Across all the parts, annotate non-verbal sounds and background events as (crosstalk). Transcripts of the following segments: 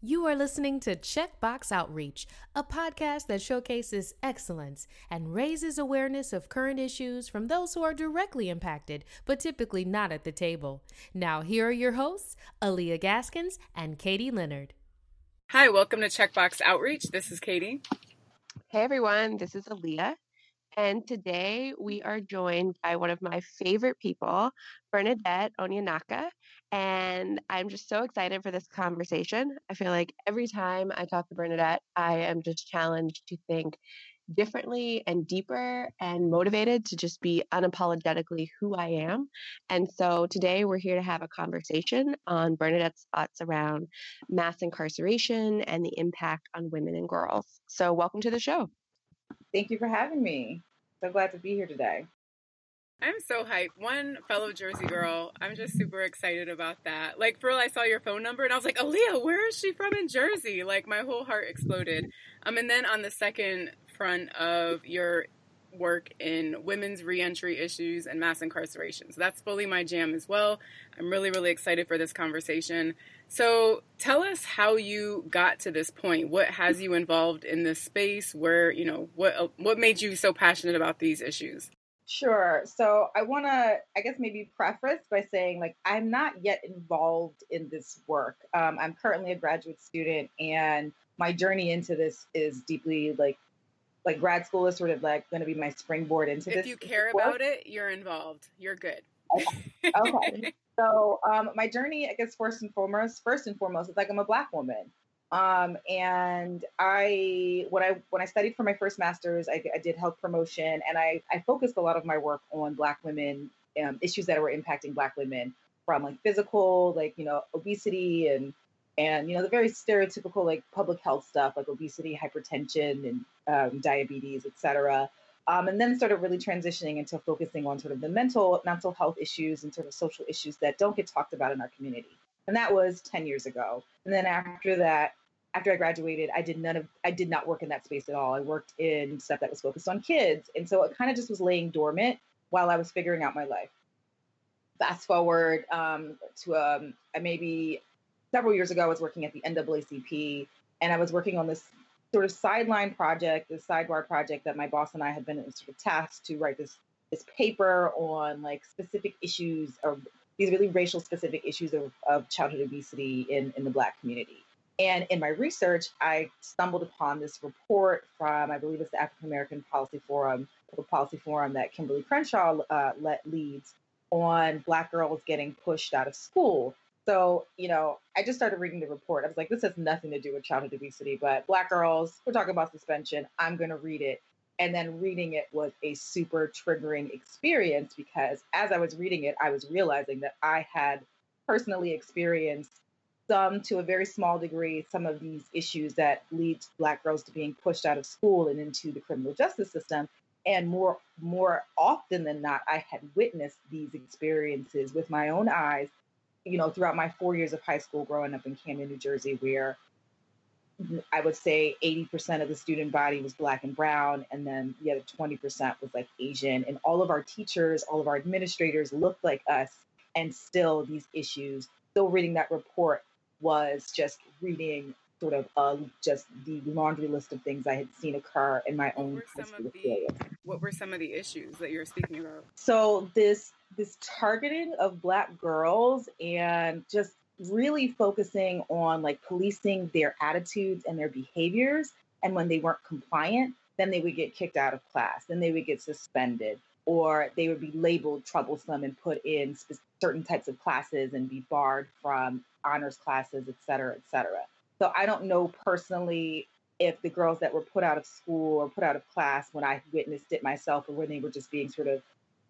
You are listening to Checkbox Outreach, a podcast that showcases excellence and raises awareness of current issues from those who are directly impacted, but typically not at the table. Now, here are your hosts, Alyia Gaskins and Katie Leonard. Hi, welcome to Checkbox Outreach. This is Katie. Hey everyone, this is Alyia. And today we are joined by one of my favorite people, Bernadette Onyenaka. And I'm just so excited for this conversation. I feel like every time I talk to Bernadette, I am just challenged to think differently and deeper and motivated to just be unapologetically who I am. And so today we're here to have a conversation on Bernadette's thoughts around mass incarceration and the impact on women and girls. So, welcome to the show. Thank you for having me. So glad to be here today. I'm so hyped. One fellow Jersey girl. I'm just super excited about that. Like, for real, I saw your phone number and I was like, Alyia, where is she from in Jersey? Like, my whole heart exploded. Um, and then on the second front of your work in women's reentry issues and mass incarceration. So that's fully my jam as well. I'm really, really excited for this conversation. So tell us how you got to this point. What has you involved in this space? Where, you know, what what made you so passionate about these issues? Sure. So I want to, I guess, maybe preface by saying, like, I'm not yet involved in this work. Um, I'm currently a graduate student, and my journey into this is deeply like, like grad school is sort of like going to be my springboard into if this. If you care work. about it, you're involved. You're good. Okay. okay. (laughs) so um, my journey, I guess, first and foremost, first and foremost, is like I'm a black woman. Um, and I, when I when I studied for my first master's, I, I did health promotion, and I, I focused a lot of my work on Black women um, issues that were impacting Black women, from like physical, like you know, obesity and and you know the very stereotypical like public health stuff like obesity, hypertension, and um, diabetes, etc. Um, and then started really transitioning into focusing on sort of the mental mental health issues and sort of social issues that don't get talked about in our community and that was 10 years ago. And then after that after i graduated i did none of i did not work in that space at all. I worked in stuff that was focused on kids. And so it kind of just was laying dormant while i was figuring out my life. Fast forward um, to um, maybe several years ago i was working at the naacp and i was working on this sort of sideline project this sidebar project that my boss and i had been sort of tasked to write this this paper on like specific issues of these really racial specific issues of, of childhood obesity in, in the Black community. And in my research, I stumbled upon this report from, I believe it's the African American Policy Forum, Public Policy Forum that Kimberlé Crenshaw uh, let, leads on Black girls getting pushed out of school. So, you know, I just started reading the report. I was like, this has nothing to do with childhood obesity, but Black girls, we're talking about suspension. I'm going to read it. And then reading it was a super triggering experience because as I was reading it, I was realizing that I had personally experienced some to a very small degree some of these issues that lead black girls to being pushed out of school and into the criminal justice system. And more more often than not i had witnessed these experiences with my own eyes you know throughout my four years of high school growing up in camden new jersey where I would say 80% of the student body was black and brown, and then the other 20% was like Asian. And all of our teachers, all of our administrators looked like us, and still these issues. Still reading that report was just reading sort of uh, just the laundry list of things I had seen occur in my own high school experience. What were some of the issues that you're speaking about? So this this targeting of black girls and just really focusing on like policing their attitudes and their behaviors. And when they weren't compliant, then they would get kicked out of class, then they would get suspended, or they would be labeled troublesome and put in sp- certain types of classes and be barred from honors classes, et cetera, et cetera. So I don't know personally if the girls that were put out of school or put out of class when I witnessed it myself, or when they were just being sort of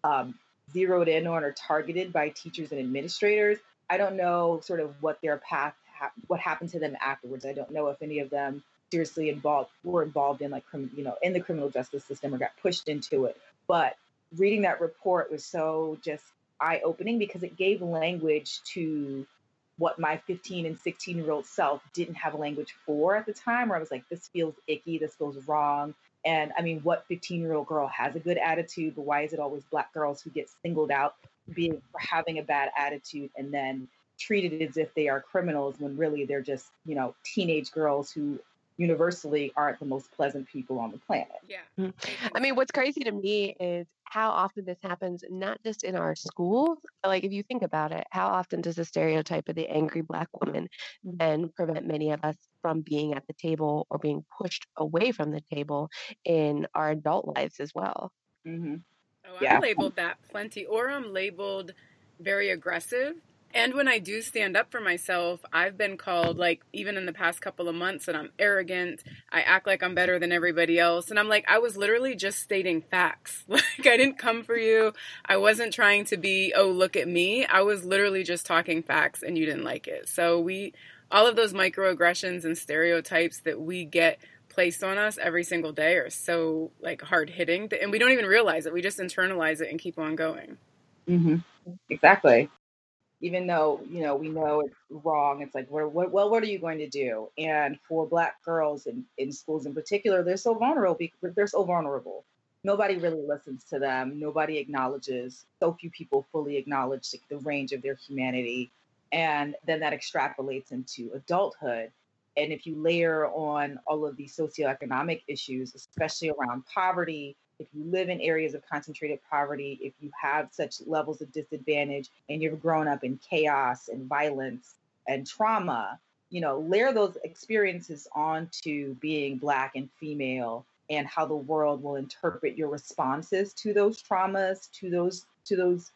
um, zeroed in on or targeted by teachers and administrators. I don't know sort of what their path, ha- what happened to them afterwards. I don't know if any of them seriously involved were involved in like criminal, you know, in the criminal justice system or got pushed into it. But reading that report was so just eye opening because it gave language to what my 15 and 16 year old self didn't have language for at the time, where I was like, this feels icky, this feels wrong. And I mean, what 15 year old girl has a good attitude, but why is it always black girls who get singled out being for having a bad attitude and then treated as if they are criminals when really they're just, you know, teenage girls who universally aren't the most pleasant people on the planet. Yeah. Mm. I mean, what's crazy to me is how often this happens, not just in our schools, but like if you think about it, how often does the stereotype of the angry Black woman then prevent many of us from being at the table or being pushed away from the table in our adult lives as well? Mm-hmm. Oh, I'm Yeah. labeled that plenty, or I'm labeled very aggressive. And when I do stand up for myself, I've been called, like, even in the past couple of months, that I'm arrogant. I act like I'm better than everybody else. And I'm like, I was literally just stating facts. (laughs) Like, I didn't come for you. I wasn't trying to be, oh, look at me. I was literally just talking facts and you didn't like it. So we, all of those microaggressions and stereotypes that we get placed on us every single day are so like hard hitting and we don't even realize it we just internalize it and keep on going Mm-hmm. Exactly. Even though you know we know it's wrong, it's like, what, what, well, what are you going to do? And for Black girls in, in schools in particular, they're so vulnerable. They're so vulnerable. Nobody really listens to them. Nobody acknowledges. So few people fully acknowledge the range of their humanity, and then that extrapolates into adulthood. And if you layer on all of these socioeconomic issues, especially around poverty, if you live in areas of concentrated poverty, if you have such levels of disadvantage and you've grown up in chaos and violence and trauma, you know, layer those experiences onto being Black and female and how the world will interpret your responses to those traumas, to those, to those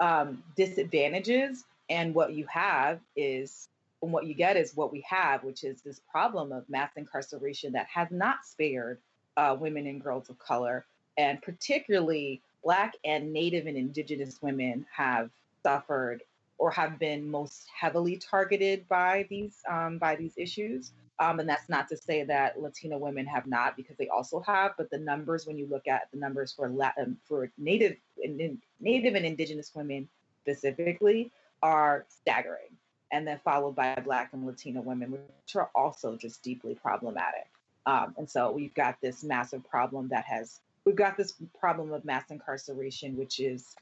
um, disadvantages. And what you have is, and what you get is what we have, which is this problem of mass incarceration that has not spared uh, women and girls of color and particularly Black and Native and Indigenous women have suffered or have been most heavily targeted by these um, by these issues. Um, and that's not to say that Latina women have not, because they also have. But the numbers, when you look at the numbers for Latin, for Native and Native and Indigenous women specifically, are staggering. And then followed by Black and Latina women, which are also just deeply problematic. Um, and so we've got this massive problem that has we've got this problem of mass incarceration, which is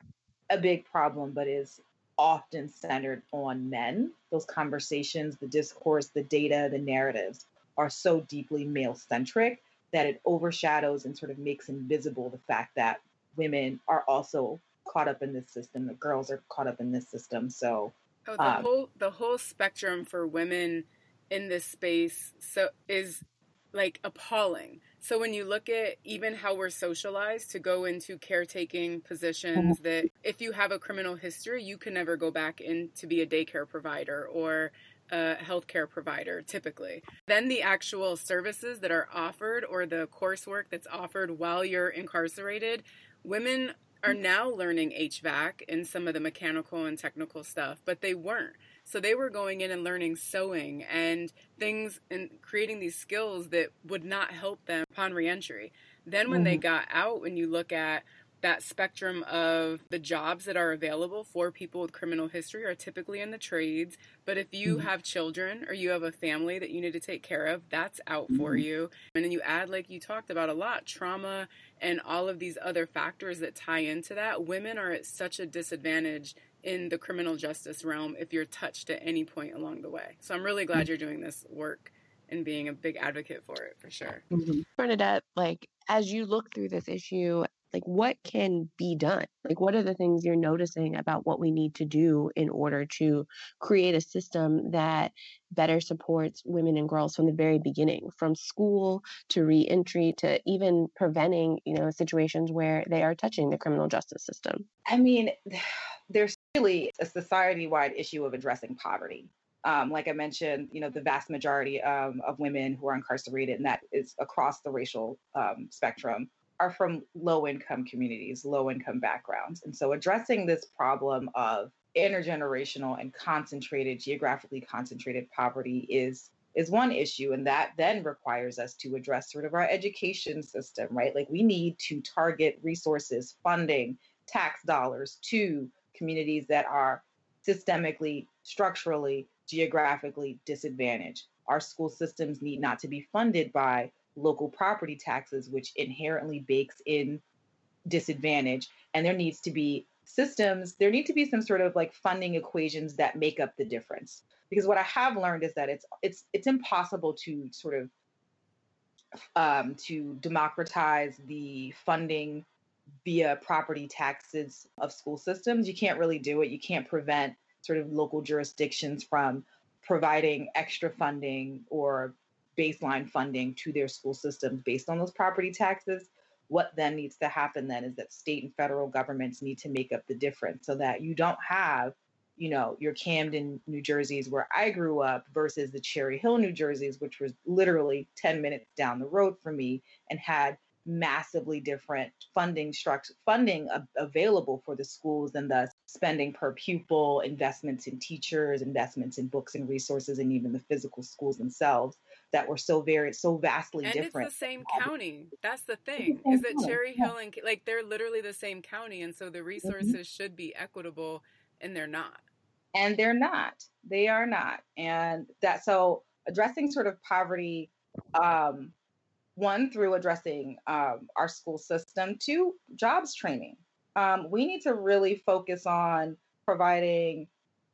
a big problem, but is often centered on men. Those conversations, the discourse, the data, the narratives are so deeply male centric that it overshadows and sort of makes invisible the fact that women are also caught up in this system, that girls are caught up in this system. So oh the Um, whole the whole spectrum for women in this space so is like appalling. So when you look at even how we're socialized to go into caretaking positions that if you have a criminal history you can never go back in to be a daycare provider or a healthcare provider typically. Then the actual services that are offered or the coursework that's offered while you're incarcerated women are now learning HVAC and some of the mechanical and technical stuff, but they weren't. So they were going in and learning sewing and things and creating these skills that would not help them upon reentry. Then when they got out, when you look at that spectrum of the jobs that are available for people with criminal history are typically in the trades. But if you Mhm. have children or you have a family that you need to take care of, that's out for Mhm. you. And then you add, like you talked about a lot, trauma and all of these other factors that tie into that. Women are at such a disadvantage in the criminal justice realm if you're touched at any point along the way. So I'm really glad you're doing this work and being a big advocate for it for sure. Mm-hmm. Bernadette, like as you look through this issue, like what can be done? Like what are the things you're noticing about what we need to do in order to create a system that better supports women and girls from the very beginning, from school to reentry to even preventing, you know, situations where they are touching the criminal justice system? I mean, (sighs) there's really a society wide issue of addressing poverty. Um, like I mentioned, you know, the vast majority um, of women who are incarcerated, and that is across the racial um, spectrum, are from low income communities, low income backgrounds. And so addressing this problem of intergenerational and concentrated, geographically concentrated poverty is is one issue and that then requires us to address sort of our education system right like we need to target resources funding tax dollars to communities that are systemically structurally geographically disadvantaged our school systems need not to be funded by local property taxes which inherently bakes in disadvantage and there needs to be systems, there need to be some sort of like funding equations that make up the difference. Because what I have learned is that it's it's it's impossible to sort of um, to democratize the funding via property taxes of school systems. You can't really do it. You can't prevent sort of local jurisdictions from providing extra funding or baseline funding to their school systems based on those property taxes. What then needs to happen then is that state and federal governments need to make up the difference so that you don't have, you know, your Camden, New Jersey's where I grew up versus the Cherry Hill, New Jersey's, which was literally 10 minutes down the road from me and had massively different funding structure funding available for the schools and thus spending per pupil investments in teachers investments in books and resources and even the physical schools themselves that were so very so vastly and different it's the same county that's the thing is that cherry hill and like they're literally the same county and so the mm-hmm. resources mm-hmm. should be equitable and they're not and they're not they are not and that so addressing sort of poverty um one through addressing um, our school system, two jobs training. Um, we need to really focus on providing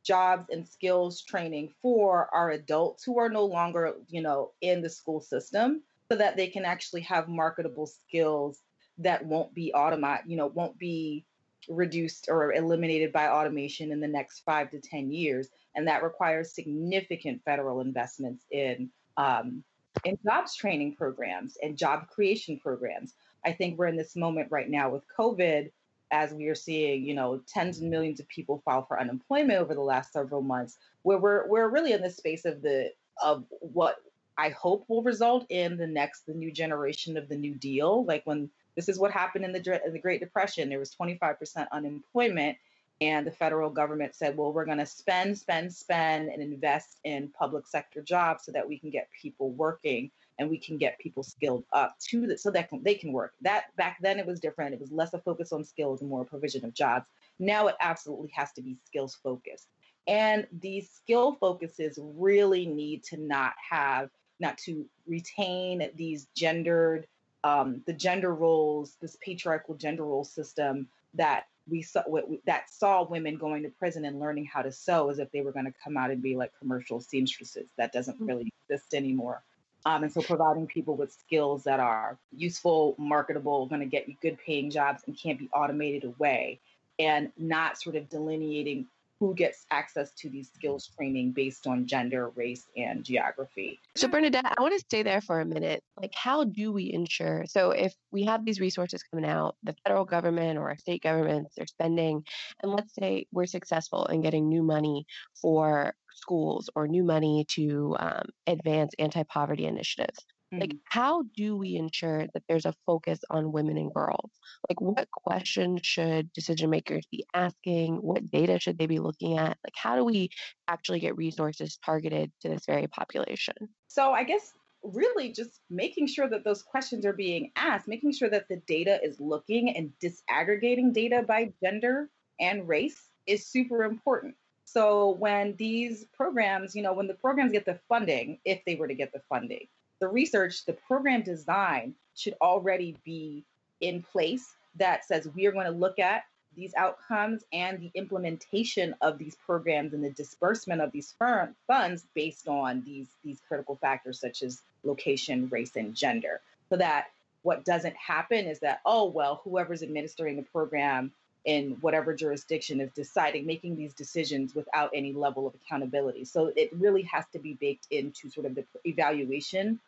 jobs and skills training for our adults who are no longer, you know, in the school system, so that they can actually have marketable skills that won't be automat, you know, won't be reduced or eliminated by automation in the next five to ten years, and that requires significant federal investments in um, in jobs training programs and job creation programs. I think we're in this moment right now with COVID as we are seeing, you know, tens and millions of people file for unemployment over the last several months, where we're we're really in the space of the of what I hope will result in the next the new generation of the New Deal. Like when this is what happened in the in the Great Depression, there was 25% unemployment, and the federal government said, well, we're going to spend, spend, spend, and invest in public sector jobs so that we can get people working and we can get people skilled up to that so that can, they can work. That back then it was different. It was less a focus on skills and more a provision of jobs. Now it absolutely has to be skills focused. And these skill focuses really need to not have, not to retain these gendered, um, the gender roles, this patriarchal gender role system that we saw that saw women going to prison and learning how to sew as if they were going to come out and be like commercial seamstresses. That doesn't mm-hmm. really exist anymore. Um, and so providing people with skills that are useful, marketable, going to get you good paying jobs and can't be automated away, and not sort of delineating who gets access to these skills training based on gender, race, and geography. So, Bernadette, I want to stay there for a minute. Like, how do we ensure? So, if we have these resources coming out, the federal government or our state governments, they're spending, and let's say we're successful in getting new money for schools or new money to um, advance anti poverty initiatives. Like, mm-hmm. how do we ensure that there's a focus on women and girls? Like, what questions should decision makers be asking? What data should they be looking at? Like, how do we actually get resources targeted to this very population? So, I guess really just making sure that those questions are being asked, making sure that the data is looking and disaggregating data by gender and race is super important. So when these programs, you know, when the programs get the funding, if they were to get the funding, the research, the program design should already be in place that says we are going to look at these outcomes and the implementation of these programs and the disbursement of these firm, funds based on these these critical factors such as location, race, and gender. So that what doesn't happen is that oh well, whoever's administering the program in whatever jurisdiction is deciding making these decisions without any level of accountability. So it really has to be baked into sort of the evaluation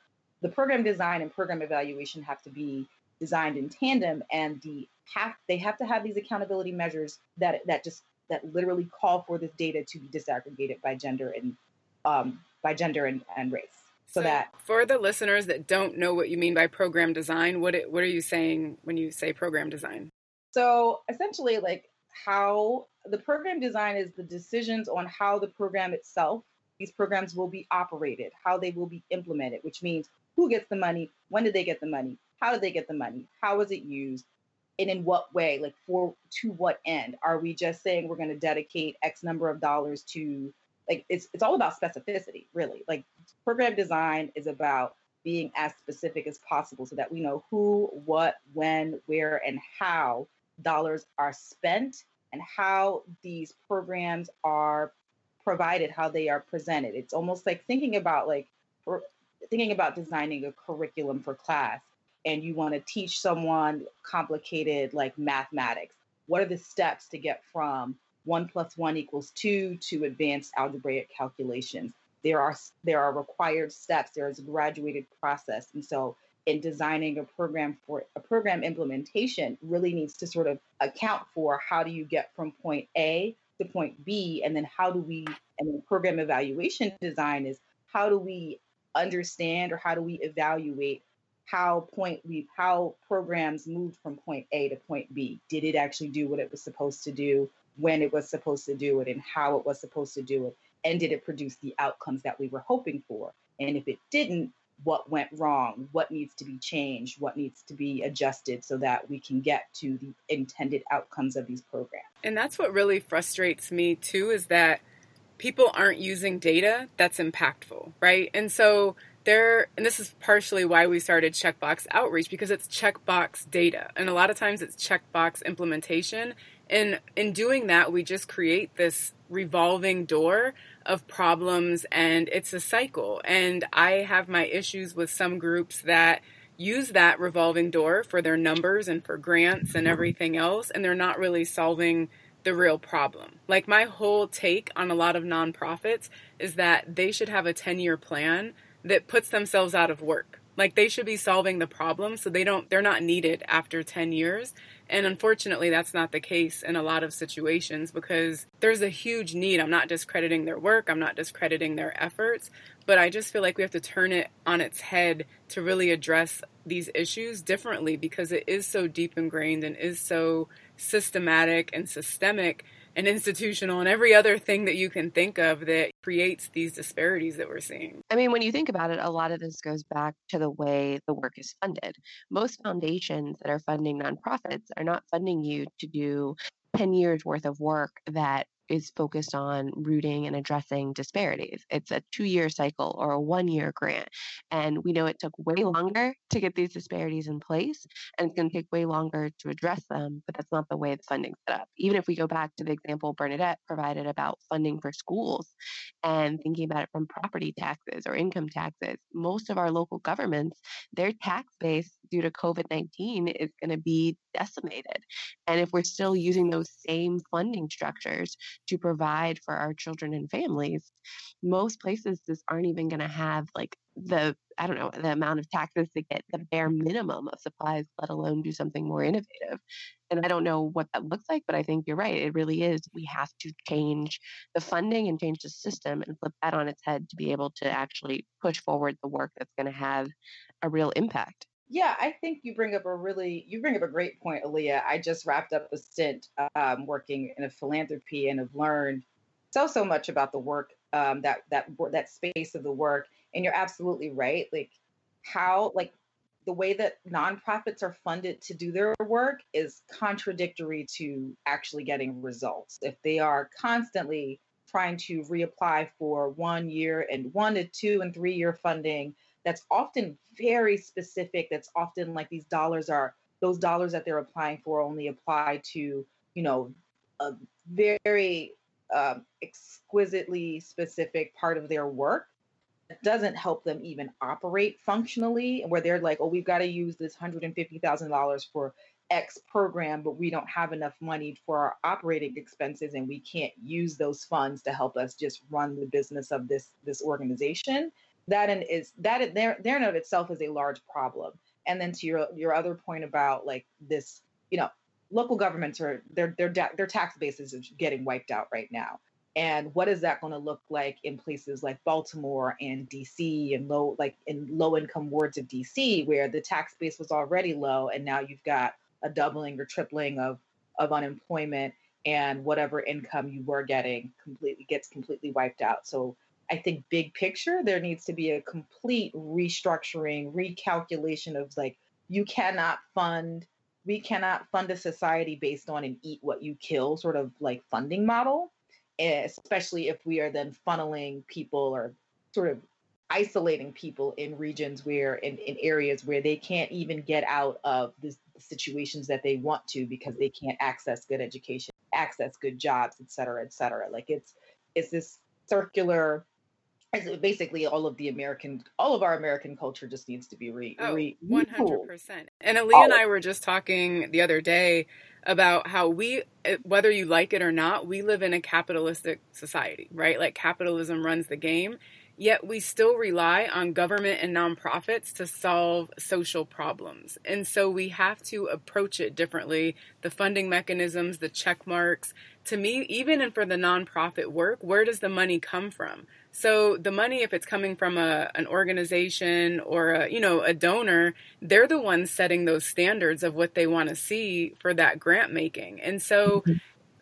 the program design and program evaluation have to be designed in tandem and the have they have to have these accountability measures that that just that literally call for this data to be disaggregated by gender and um, by gender and, and race. So, so, that for the listeners that don't know what you mean by program design what it, what are you saying when you say program design? So essentially like how the program design is the decisions on how the program itself these programs will be operated how they will be implemented which means who gets the money, when did they get the money, how did they get the money, how was it used, and in what way, like for to what end? Are we just saying we're going to dedicate X number of dollars to like it's it's all about specificity, really. Like program design is about being as specific as possible so that we know who, what, when, where, and how dollars are spent and how these programs are provided, how they are presented. It's almost like thinking about like thinking about designing a curriculum for class and you want to teach someone complicated like mathematics. What are the steps to get from one plus one equals two to advanced algebraic calculations? There are there are required steps. There is a graduated process, and so in designing a program for a program implementation really needs to sort of account for how do you get from point A to point B, and then how do we, and then program evaluation design is how do we understand or how do we evaluate how point we how programs moved from point A to point B. Did it actually do what it was supposed to do, when it was supposed to do it, and how it was supposed to do it? And did it produce the outcomes that we were hoping for? And if it didn't, what went wrong, what needs to be changed, what needs to be adjusted so that we can get to the intended outcomes of these programs. And that's what really frustrates me too is that people aren't using data that's impactful, right? And so there, and this is partially why we started checkbox outreach because it's checkbox data. And a lot of times it's checkbox implementation. And in doing that, we just create this revolving door of problems and it's a cycle. And I have my issues with some groups that use that revolving door for their numbers and for grants and everything else, and they're not really solving the real problem. Like, my whole take on a lot of nonprofits is that they should have a 10 year plan that puts themselves out of work. Like, they should be solving the problem so they don't, they're not needed after 10 years. And unfortunately, that's not the case in a lot of situations because there's a huge need. I'm not discrediting their work, I'm not discrediting their efforts, but I just feel like we have to turn it on its head to really address these issues differently because it is so deep ingrained and is so systematic and systemic and institutional and every other thing that you can think of that creates these disparities that we're seeing. I mean, when you think about it, a lot of this goes back to the way the work is funded. Most foundations that are funding nonprofits are not funding you to do 10 years worth of work that is focused on rooting and addressing disparities. It's a two year cycle or a one year grant. And we know it took way longer to get these disparities in place, and it's going to take way longer to address them, but that's not the way the funding's set up. Even if we go back to the example Bernadette provided about funding for schools and thinking about it from property taxes or income taxes, most of our local governments, their tax base due to COVID 19 is going to be decimated. And if we're still using those same funding structures to provide for our children and families, most places just aren't even going to have like the I don't know the amount of taxes to get the bare minimum of supplies, let alone do something more innovative. And I don't know what that looks like, but I think you're right. It really is. We have to change the funding and change the system and flip that on its head to be able to actually push forward the work that's going to have a real impact. Yeah, I think you bring up a really you bring up a great point, Alyia. I just wrapped up a stint um, working in a philanthropy and have learned so so much about the work um, that that that space of the work. And you're absolutely right. Like how like the way that nonprofits are funded to do their work is contradictory to actually getting results. If they are constantly trying to reapply for one year and one to two and three year funding that's often very specific that's often like these dollars are those dollars that they're applying for only apply to you know a very um, exquisitely specific part of their work it doesn't help them even operate functionally where they're like oh we've got to use this $150000 for x program but we don't have enough money for our operating expenses and we can't use those funds to help us just run the business of this this organization that in is that there there in of itself is a large problem. And then to your your other point about like this, you know, local governments are their their their tax bases is getting wiped out right now. And what is that going to look like in places like Baltimore and DC and low like in low income wards of DC where the tax base was already low and now you've got a doubling or tripling of of unemployment and whatever income you were getting completely gets completely wiped out. So I think big picture, there needs to be a complete restructuring, recalculation of like, you cannot fund, we cannot fund a society based on an eat what you kill sort of like funding model, eh, especially if we are then funneling people or sort of isolating people in regions where in, in areas where they can't even get out of the situations that they want to because they can't access good education access good jobs, et cetera, et cetera. Like it's it's this circular basically all of the American, all of our American culture just needs to be re. Oh, re- 100%. And Alyia and I were just talking the other day about how we, eh, whether you like it or not, we live in a capitalistic society, right? Like capitalism runs the game. Yet we still rely on government and nonprofits to solve social problems. And so we have to approach it differently. The funding mechanisms, the check marks. To me, even and for the nonprofit work, where does the money come from? So the money, if it's coming from a an organization or a you know a donor, they're the ones setting those standards of what they want to see for that grant making. And so mm-hmm.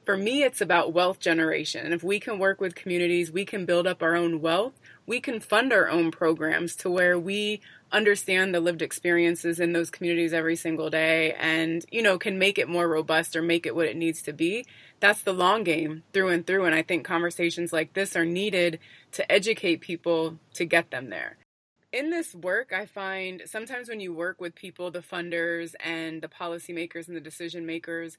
for me, it's about wealth generation. And if we can work with communities, we can build up our own wealth. We can fund our own programs to where we understand the lived experiences in those communities every single day and you know can make it more robust or make it what it needs to be that's the long game through and through and i think conversations like this are needed to educate people to get them there in this work i find sometimes when you work with people the funders and the policymakers and the decision makers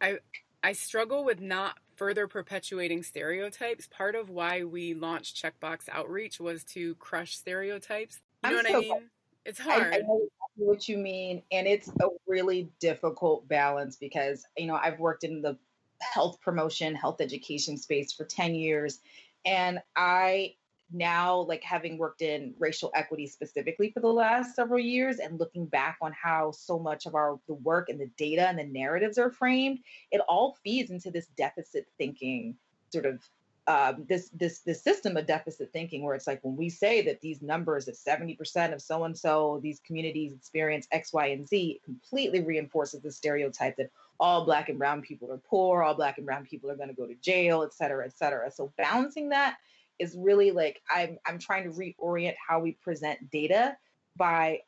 i i struggle with not further perpetuating stereotypes part of why we launched checkbox outreach was to crush stereotypes you know I'm what so I mean? It's hard. I, I know what you mean, and it's a really difficult balance because you know I've worked in the health promotion, health education space for ten years, and I now like having worked in racial equity specifically for the last several years and looking back on how so much of our the work and the data and the narratives are framed it all feeds into this deficit thinking sort of um, this this this system of deficit thinking where it's like when we say that these numbers that 70% of so and so these communities experience x y and z completely reinforces the stereotype that all black and brown people are poor all black and brown people are going to go to jail et cetera et cetera so balancing that is really like i'm i'm trying to reorient how we present data by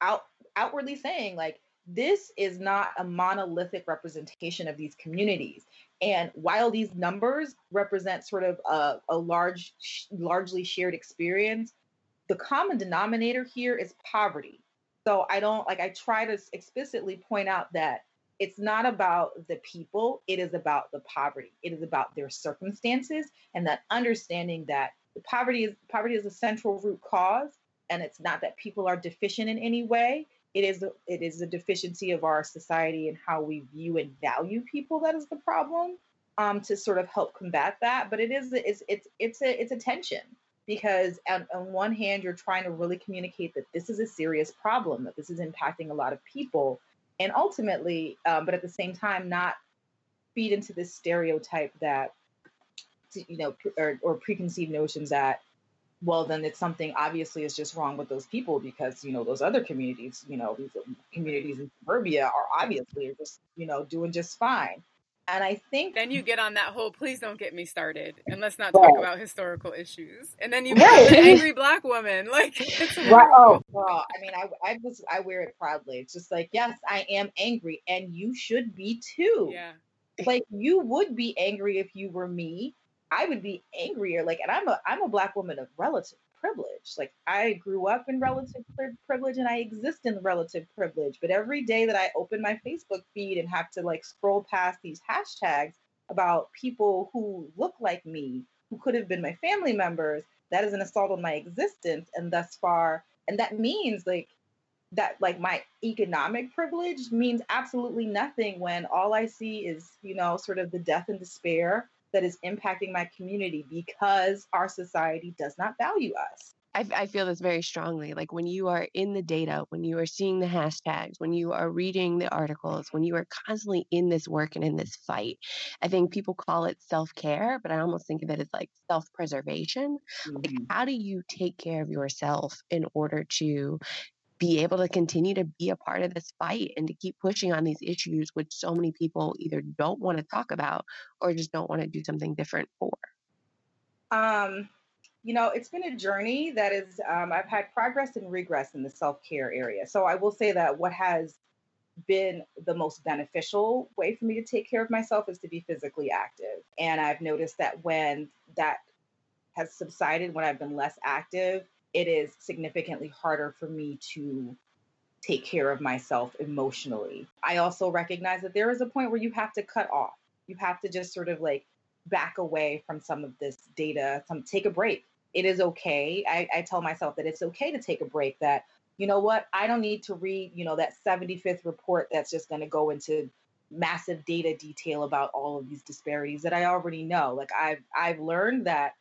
out outwardly saying like this is not a monolithic representation of these communities and while these numbers represent sort of a, a large, largely shared experience, the common denominator here is poverty. So I don't like, I try to explicitly point out that it's not about the people, it is about the poverty. It is about their circumstances and that understanding that the poverty is poverty is a central root cause and it's not that people are deficient in any way it is it is a deficiency of our society and how we view and value people that is the problem um, to sort of help combat that but it is it's it's it's a it's a tension because on, on one hand you're trying to really communicate that this is a serious problem that this is impacting a lot of people and ultimately um, but at the same time not feed into this stereotype that you know or, or preconceived notions that well then it's something obviously is just wrong with those people because you know those other communities you know these communities in suburbia are obviously just you know doing just fine and i think then you get on that whole please don't get me started and let's not talk right. about historical issues and then you right. an angry black woman (laughs) like right. oh girl. i mean i i was i wear it proudly it's just like yes i am angry and you should be too yeah like you would be angry if you were me I would be angrier. Like, and I'm a I'm a black woman of relative privilege. Like, I grew up in relative privilege and I exist in relative privilege. But every day that I open my Facebook feed and have to like scroll past these hashtags about people who look like me, who could have been my family members, that is an assault on my existence. And thus far, and that means like that like my economic privilege means absolutely nothing when all I see is, you know, sort of the death and despair that is impacting my community because our society does not value us. I, I, feel this very strongly. Like when you are in the data, when you are seeing the hashtags, when you are reading the articles, when you are constantly in this work and in this fight, I think people call it self care, but I almost think of it as like self preservation. Mm-hmm. Like, how do you take care of yourself in order to be able to continue to be a part of this fight and to keep pushing on these issues which so many people either don't want to talk about or just don't want to do something different for. Um you know it's been a journey that is um, i've had progress and regress in the self-care area. So i will say that what has been the most beneficial way for me to take care of myself is to be physically active. And i've noticed that when that has subsided when i've been less active it is significantly harder for me to take care of myself emotionally. I also recognize that there is a point where you have to cut off. you have to just sort of like back away from some of this data, some take a break. It is okay. I, I tell myself that it's okay to take a break, that, you know what, I don't need to read, you know, that 75th report that's just to go into massive data detail about all of these disparities that I already know. Like I've I've learned that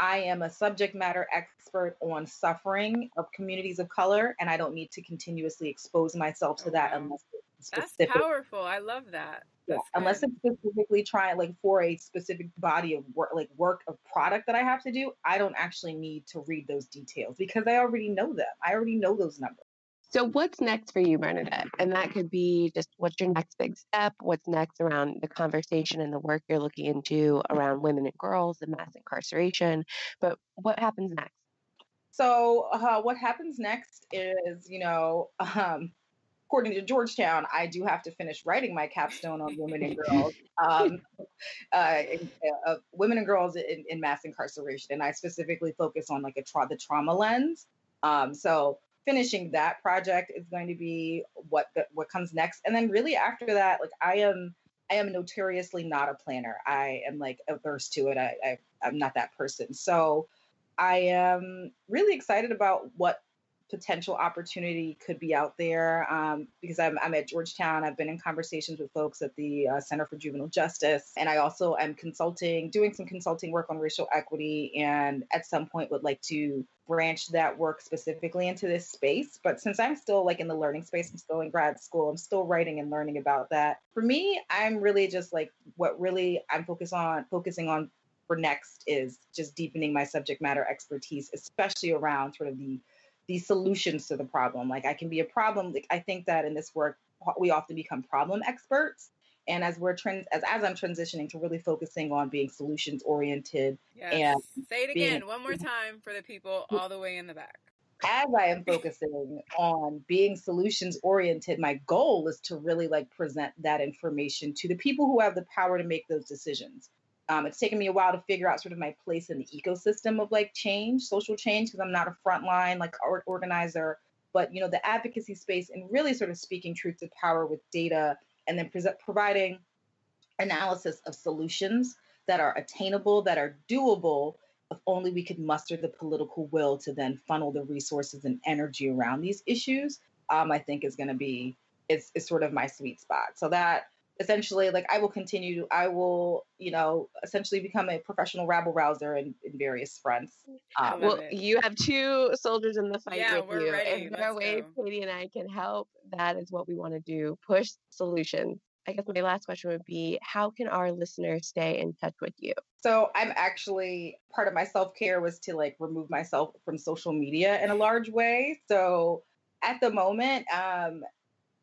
I am a subject matter expert on suffering of communities of color, and I don't need to continuously expose myself to that unless that's powerful. I love that. Yeah, unless it's specifically trying like for a specific body of work, like work of product that I have to do, I don't actually need to read those details because I already know them. I already know those numbers. So, what's next for you, Bernadette? And that could be just what's your next big step? What's next around the conversation and the work you're looking into around women and girls and mass incarceration? But what happens next? So, uh, what happens next is, you know, um, according to Georgetown, I do have to finish writing my capstone on women and girls, um, (laughs) uh, uh, women and girls in, in, mass incarceration, and I specifically focus on like a tra- the trauma lens. Um, so finishing that project is going to be what the, what comes next, and then really after that, like I am. I am notoriously not a planner. I am like averse to it. I, I I'm not that person. So I am really excited about what potential opportunity could be out there um, because I'm, I'm, at Georgetown. I've been in conversations with folks at the uh, Center for Juvenile Justice, and I also am consulting, doing some consulting work on racial equity, and at some point would like to branch that work specifically into this space. But since I'm still like in the learning space, I'm still in grad school, I'm still writing and learning about that. For me, I'm really just like what really I'm focused on, focusing on for next is just deepening my subject matter expertise, especially around sort of the these solutions to the problem. Like I can be a problem. Like I think that in this work, we often become problem experts. And as we're trans as, as I'm transitioning to really focusing on being solutions oriented yes. and say it again being, one more time for the people all the way in the back. As I am focusing on being solutions oriented, my goal is to really like present that information to the people who have the power to make those decisions. Um, it's taken me a while to figure out sort of my place in the ecosystem of like change, social change, because I'm not a frontline like art organizer, but you know the advocacy space and really sort of speaking truth to power with data, and then pre- providing analysis of solutions that are attainable, that are doable, if only we could muster the political will to then funnel the resources and energy around these issues. Um, I think is going to be is, is sort of my sweet spot. So that essentially like I will continue to I will, you know, essentially become a professional rabble rouser in, in various fronts. Um, well, it. you have two soldiers in the fight yeah, with you. Ready. If there are ways Katie and I can help, that is what we want to do. Push solutions. I guess my last question would be how can our listeners stay in touch with you? So I'm actually part of my self-care was to like remove myself from social media in a large way. So at the moment, um,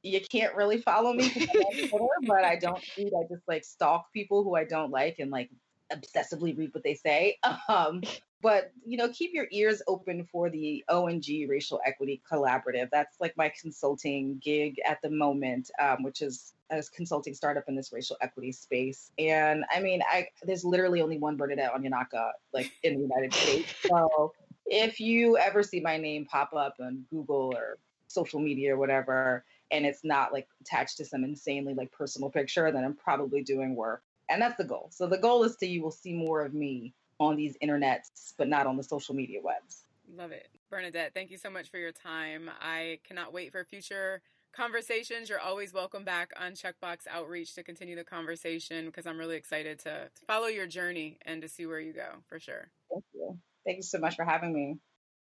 you can't really follow me Twitter, but I don't read. I just like stalk people who I don't like and like obsessively read what they say. Um, but you know, keep your ears open for the O&G Racial Equity Collaborative. That's like my consulting gig at the moment, um, which is a consulting startup in this racial equity space. And I mean, I there's literally only one Bernadette Onyenaka like in the United States. So if you ever see my name pop up on Google or social media or whatever, and it's not like attached to some insanely like personal picture, then I'm probably doing work. And that's the goal. So the goal is to you will see more of me on these internets, but not on the social media webs. Love it. Bernadette, thank you so much for your time. I cannot wait for future conversations. You're always welcome back on Checkbox Outreach to continue the conversation because I'm really excited to follow your journey and to see where you go for sure. Thank you. Thank you so much for having me.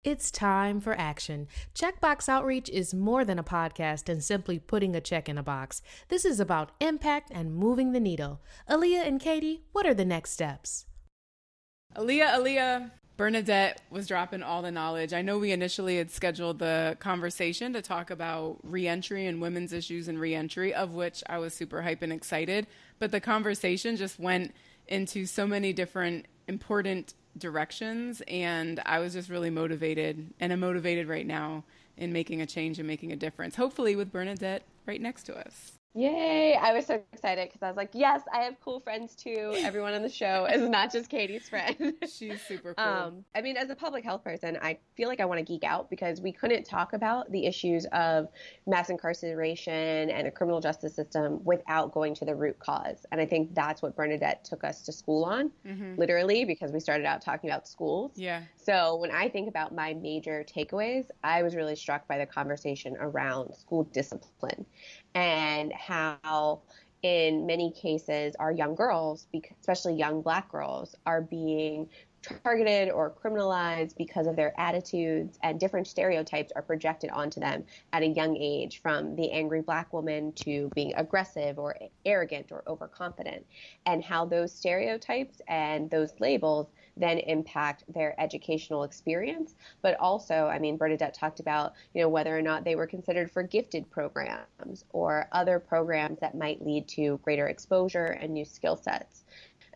It's time for action. Checkbox Outreach is more than a podcast and simply putting a check in a box. This is about impact and moving the needle. Alyia and Katie, what are the next steps? Alyia, Alyia, Bernadette was dropping all the knowledge. I know we initially had scheduled the conversation to talk about reentry and women's issues and reentry, of which I was super hype and excited. But the conversation just went into so many different important directions and I was just really motivated and I'm motivated right now in making a change and making a difference. Hopefully with Bernadette right next to us. Yay! I was so excited because I was like, yes, I have cool friends too. Everyone on the show is not just Katie's friend. (laughs) She's super cool. Um, I mean, as a public health person, I feel like I want to geek out because we couldn't talk about the issues of mass incarceration and a criminal justice system without going to the root cause. And I think that's what Bernadette took us to school on, mm-hmm. literally, because we started out talking about schools. Yeah. So when I think about my major takeaways, I was really struck by the conversation around school discipline and how in many cases our young girls especially young black girls are being targeted or criminalized because of their attitudes and different stereotypes are projected onto them at a young age from the angry black woman to being aggressive or arrogant or overconfident and how those stereotypes and those labels then impact their educational experience. But also, I mean, Bernadette talked about, you know, whether or not they were considered for gifted programs or other programs that might lead to greater exposure and new skill sets.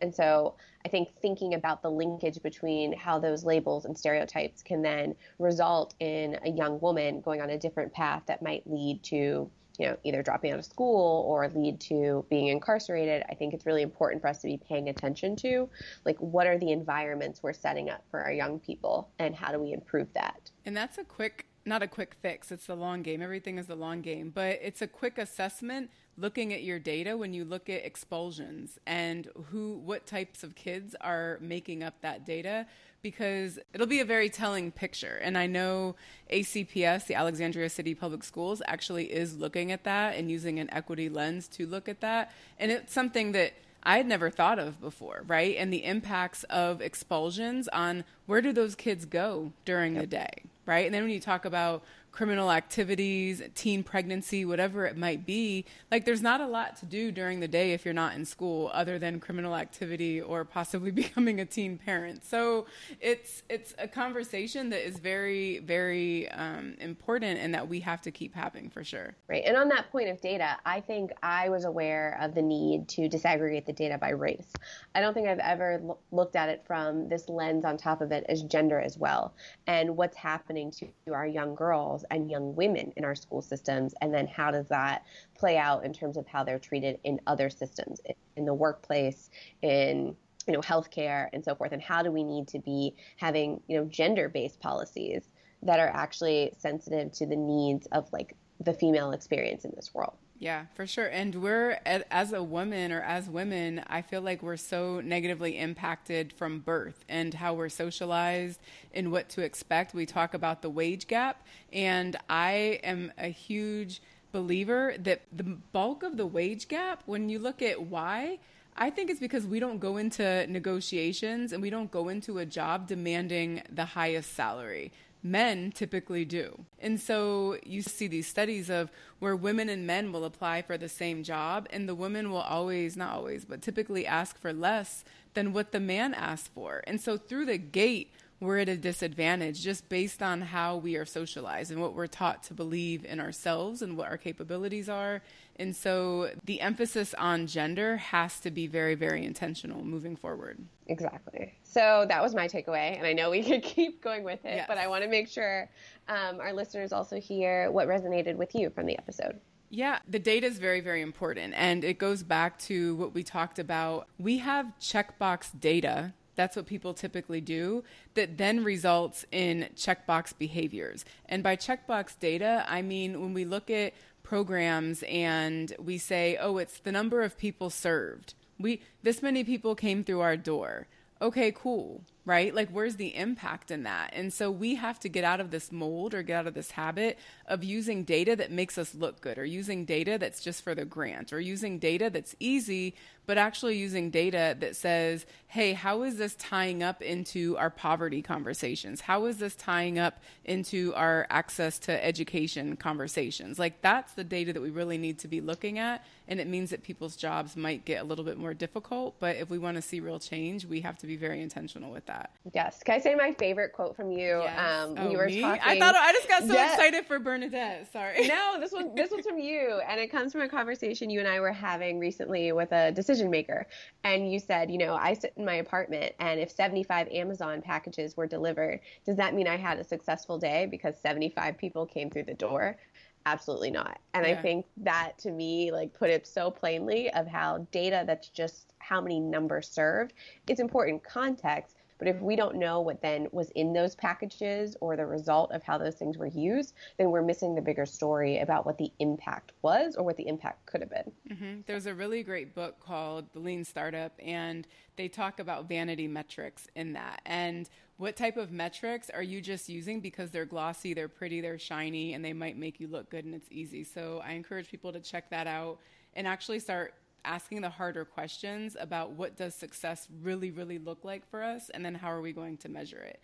And so I think thinking about the linkage between how those labels and stereotypes can then result in a young woman going on a different path that might lead to you know, either dropping out of school or lead to being incarcerated, I think it's really important for us to be paying attention to like what are the environments we're setting up for our young people and how do we improve that. And that's a quick not a quick fix, it's the long game. Everything is the long game, but it's a quick assessment looking at your data when you look at expulsions and who what types of kids are making up that data because it'll be a very telling picture. And I know ACPS, the Alexandria City Public Schools, actually is looking at that and using an equity lens to look at that. And it's something that I had never thought of before, right? And the impacts of expulsions on where do those kids go during yep. the day, right? And then when you talk about criminal activities, teen pregnancy, whatever it might be. Like there's not a lot to do during the day if you're not in school other than criminal activity or possibly (laughs) becoming a teen parent. So it's it's a conversation that is very very um, important and that we have to keep having for sure. Right. And on that point of data, I think I was aware of the need to disaggregate the data by race. I don't think I've ever l- looked at it from this lens on top of it as gender as well and what's happening to our young girls and young women in our school systems? And then how does that play out in terms of how they're treated in other systems, in the workplace, in you know healthcare and so forth? And how do we need to be having you know gender-based policies that are actually sensitive to the needs of like the female experience in this world? Yeah, for sure. And we're, as a woman or as women, I feel like we're so negatively impacted from birth and how we're socialized and what to expect. We talk about the wage gap, and I am a huge believer that the bulk of the wage gap, when you look at why, I think it's because we don't go into negotiations and we don't go into a job demanding the highest salary men typically do. And so you see these studies of where women and men will apply for the same job, and the women will always, not always, but typically ask for less than what the man asked for. And so through the gate, we're at a disadvantage just based on how we are socialized and what we're taught to believe in ourselves and what our capabilities are. And so the emphasis on gender has to be very, very intentional moving forward. Exactly. So that was my takeaway. And I know we (laughs) could keep going with it, yes. but I want to make sure um, our listeners also hear what resonated with you from the episode. Yeah, the data is very, very important. And it goes back to what we talked about. We have checkbox data that's what people typically do, that then results in checkbox behaviors. And by checkbox data, I mean when we look at programs and we say, oh, it's the number of people served. We this many people came through our door. Okay, cool right? Like, where's the impact in that? And so we have to get out of this mold or get out of this habit of using data that makes us look good or using data that's just for the grant or using data that's easy, but actually using data that says, hey, how is this tying up into our poverty conversations? How is this tying up into our access to education conversations? Like, that's the data that we really need to be looking at. And it means that people's jobs might get a little bit more difficult. But if we want to see real change, we have to be very intentional with that that. Yes. Can I say my favorite quote from you? Yes. Um, when oh, you were me? talking. I thought I just got so yes. excited for Bernadette. Sorry. No, this was this was from you, and it comes from a conversation you and I were having recently with a decision maker. And you said, you know, I sit in my apartment, and if 75 Amazon packages were delivered, does that mean I had a successful day because 75 people came through the door? Absolutely not. And Yeah. I think that to me, like, put it so plainly of how data that's just how many numbers served, it's important context. But if we don't know what then was in those packages or the result of how those things were used, then we're missing the bigger story about what the impact was or what the impact could have been. hmm There's a really great book called The Lean Startup, and they talk about vanity metrics in that. And what type of metrics are you just using because they're glossy, they're pretty, they're shiny, and they might make you look good and it's easy. So I encourage people to check that out and actually start asking the harder questions about what does success really, really look like for us, and then how are we going to measure it.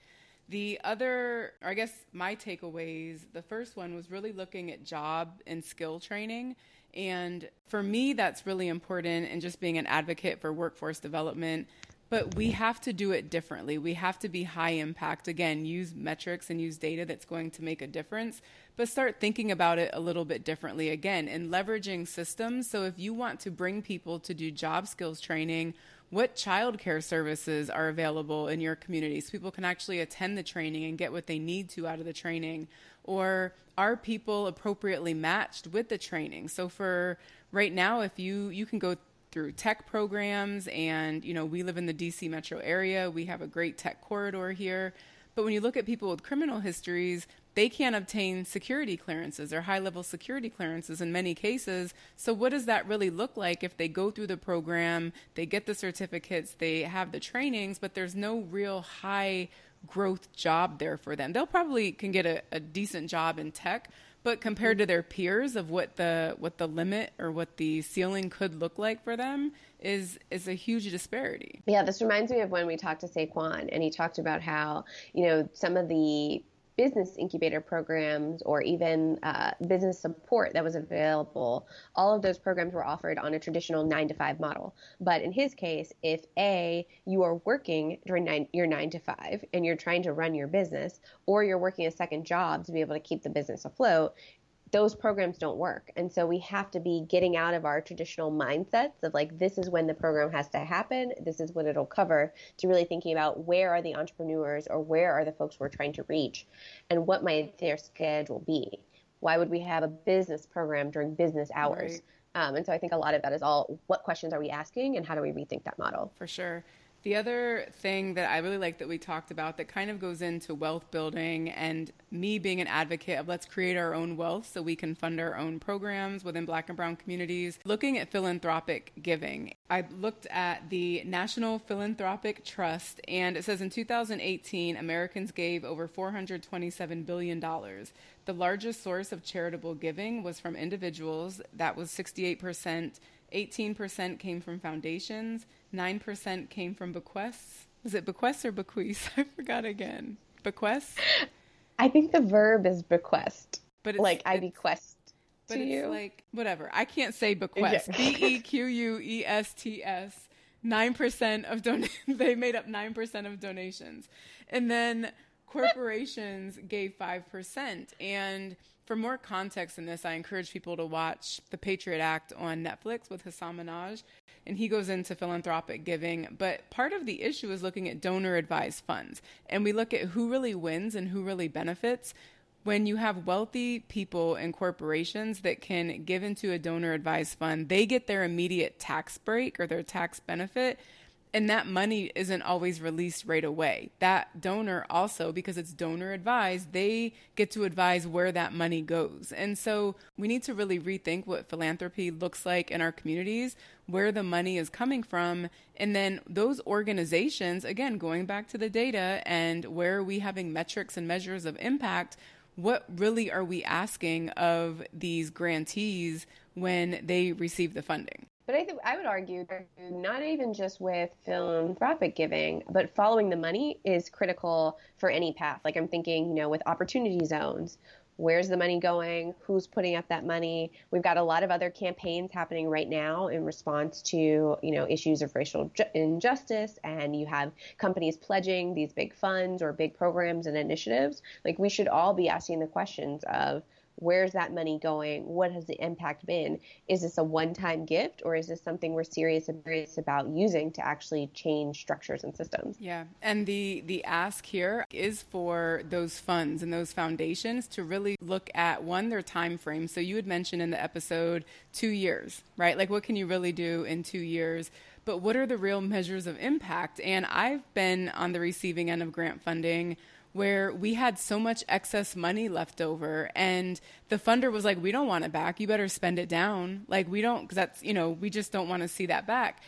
The other, or I guess my takeaways, the first one was really looking at job and skill training. And for me, that's really important and just being an advocate for workforce development. But we have to do it differently. We have to be high impact. Again, use metrics and use data that's going to make a difference, but start thinking about it a little bit differently again and leveraging systems. So if you want to bring people to do job skills training, what childcare services are available in your community so people can actually attend the training and get what they need to out of the training? Or are people appropriately matched with the training? So for right now, if you you can go through tech programs and you know we live in the DC metro area we have a great tech corridor here but when you look at people with criminal histories they can't obtain security clearances or high level security clearances in many cases so what does that really look like if they go through the program they get the certificates they have the trainings but there's no real high growth job there for them they'll probably can get a, a decent job in tech but compared to their peers of what the what the limit or what the ceiling could look like for them is is a huge disparity. Yeah, this reminds me of when we talked to Saquon and he talked about how, you know, some of the business incubator programs or even uh, business support that was available, all of those programs were offered on a traditional nine to five model. But in his case, if A, you are working during nine, your nine to five and you're trying to run your business, or you're working a second job to be able to keep the business afloat, those programs don't work. And so we have to be getting out of our traditional mindsets of like, this is when the program has to happen, this is what it'll cover, to really thinking about where are the entrepreneurs or where are the folks we're trying to reach and what might their schedule be. Why would we have a business program during business hours? Right. Um, and so I think a lot of that is all what questions are we asking and how do we rethink that model? For sure. The other thing that I really like that we talked about that kind of goes into wealth building and me being an advocate of let's create our own wealth so we can fund our own programs within black and brown communities. Looking at philanthropic giving, I looked at the National Philanthropic Trust and it says in 2018, Americans gave over $427 billion. The largest source of charitable giving was from individuals, that was 68%. 18% came from foundations, 9% came from bequests. Was it bequests or bequeaths? (laughs) I forgot again. Bequests? I think the verb is bequest. But it's like I bequest but to it's you. like whatever. I can't say bequest. B E Q U E S T S. Nine percent of don. (laughs) they made up nine percent of donations, and then corporations gave five percent. And for more context in this, I encourage people to watch The Patriot Act on Netflix with Hasan Minhaj, and he goes into philanthropic giving. But part of the issue is looking at donor advised funds, and we look at who really wins and who really benefits when you have wealthy people and corporations that can give into a donor advised fund, they get their immediate tax break or their tax benefit. And that money isn't always released right away. That donor also, because it's donor advised, they get to advise where that money goes. And so we need to really rethink what philanthropy looks like in our communities, where the money is coming from. And then those organizations, again, going back to the data and where are we having metrics and measures of impact, what really are we asking of these grantees when they receive the funding? But I think I would argue not even just with philanthropic giving, but following the money is critical for any path. Like I'm thinking, you know, with opportunity zones, where's the money going? Who's putting up that money? We've got a lot of other campaigns happening right now in response to, you know, issues of racial ju- injustice and you have companies pledging these big funds or big programs and initiatives. Like we should all be asking the questions of Where's that money going? What has the impact been? Is this a one time gift or is this something we're serious, serious about using to actually change structures and systems? Yeah. And the, the ask here is for those funds and those foundations to really look at one, their time frame. So you had mentioned in the episode two years, right? Like what can you really do in two years? But what are the real measures of impact? And I've been on the receiving end of grant funding where we had so much excess money left over and the funder was like we don't want it back. You better spend it down. Like we don't because that's you know we just don't want to see that back.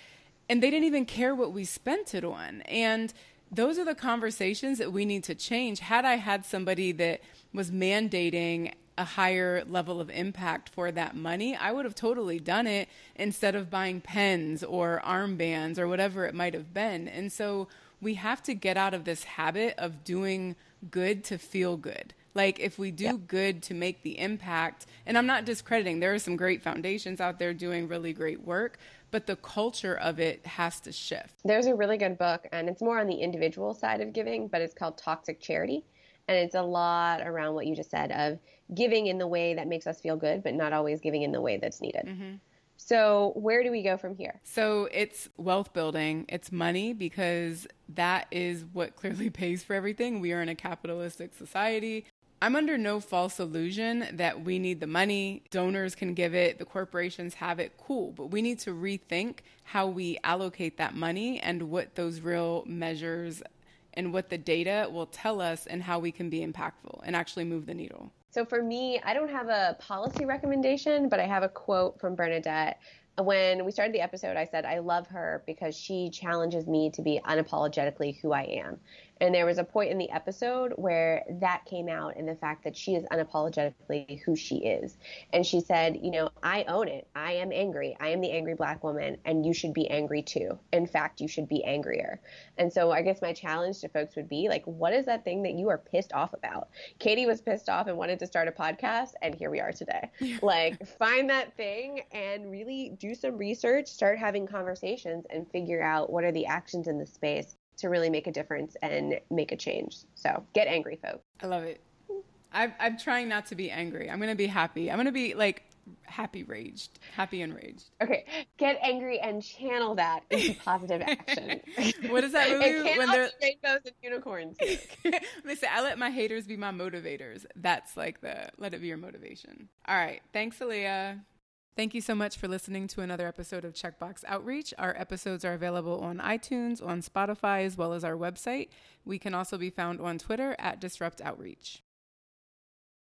And they didn't even care what we spent it on. And those are the conversations that we need to change. Had i had somebody that was mandating a higher level of impact for that money, I would have totally done it instead of buying pens or armbands or whatever it might have been. And so we have to get out of this habit of doing good to feel good. Like if we do yeah. good to make the impact, and I'm not discrediting, there are some great foundations out there doing really great work, but the culture of it has to shift. There's a really good book, and it's more on the individual side of giving, but it's called Toxic Charity. And it's a lot around what you just said of giving in the way that makes us feel good, but not always giving in the way that's needed. Mm-hmm. So, where do we go from here? So, it's wealth building, it's money because that is what (laughs) clearly pays for everything. We are in a capitalistic society. I'm under no false illusion that we need the money, donors can give it, the corporations have it, cool. But we need to rethink how we allocate that money and what those real measures and what the data will tell us and how we can be impactful and actually move the needle. So for me, I don't have a policy recommendation, but I have a quote from Bernadette. When we started the episode, I said, I love her because she challenges me to be unapologetically who I am. And there was a point in the episode where that came out in the fact that she is unapologetically who she is. And she said, You know, I own it. I am angry. I am the angry black woman, and you should be angry too. In fact, you should be angrier. And so I guess my challenge to folks would be like, What is that thing that you are pissed off about? Katie was pissed off and wanted to start a podcast, and here we are today. (laughs) like, find that thing and really do some research, start having conversations, and figure out what are the actions in the space to really make a difference and make a change. So get angry, folks. I love it. I'm, I'm trying not to be angry. I'm going to be happy. I'm going to be like happy raged, happy enraged. Okay, get angry and channel that into positive action. (laughs) what is that movie? when they're rainbows and unicorns. (laughs) they say, "I let my haters be my motivators." That's like the let it be your motivation. All right, thanks, Alyia. Thank you so much for listening to another episode of Checkbox Outreach. Our episodes are available on iTunes, on Spotify, as well as our website. We can also be found on Twitter at Disrupt Outreach.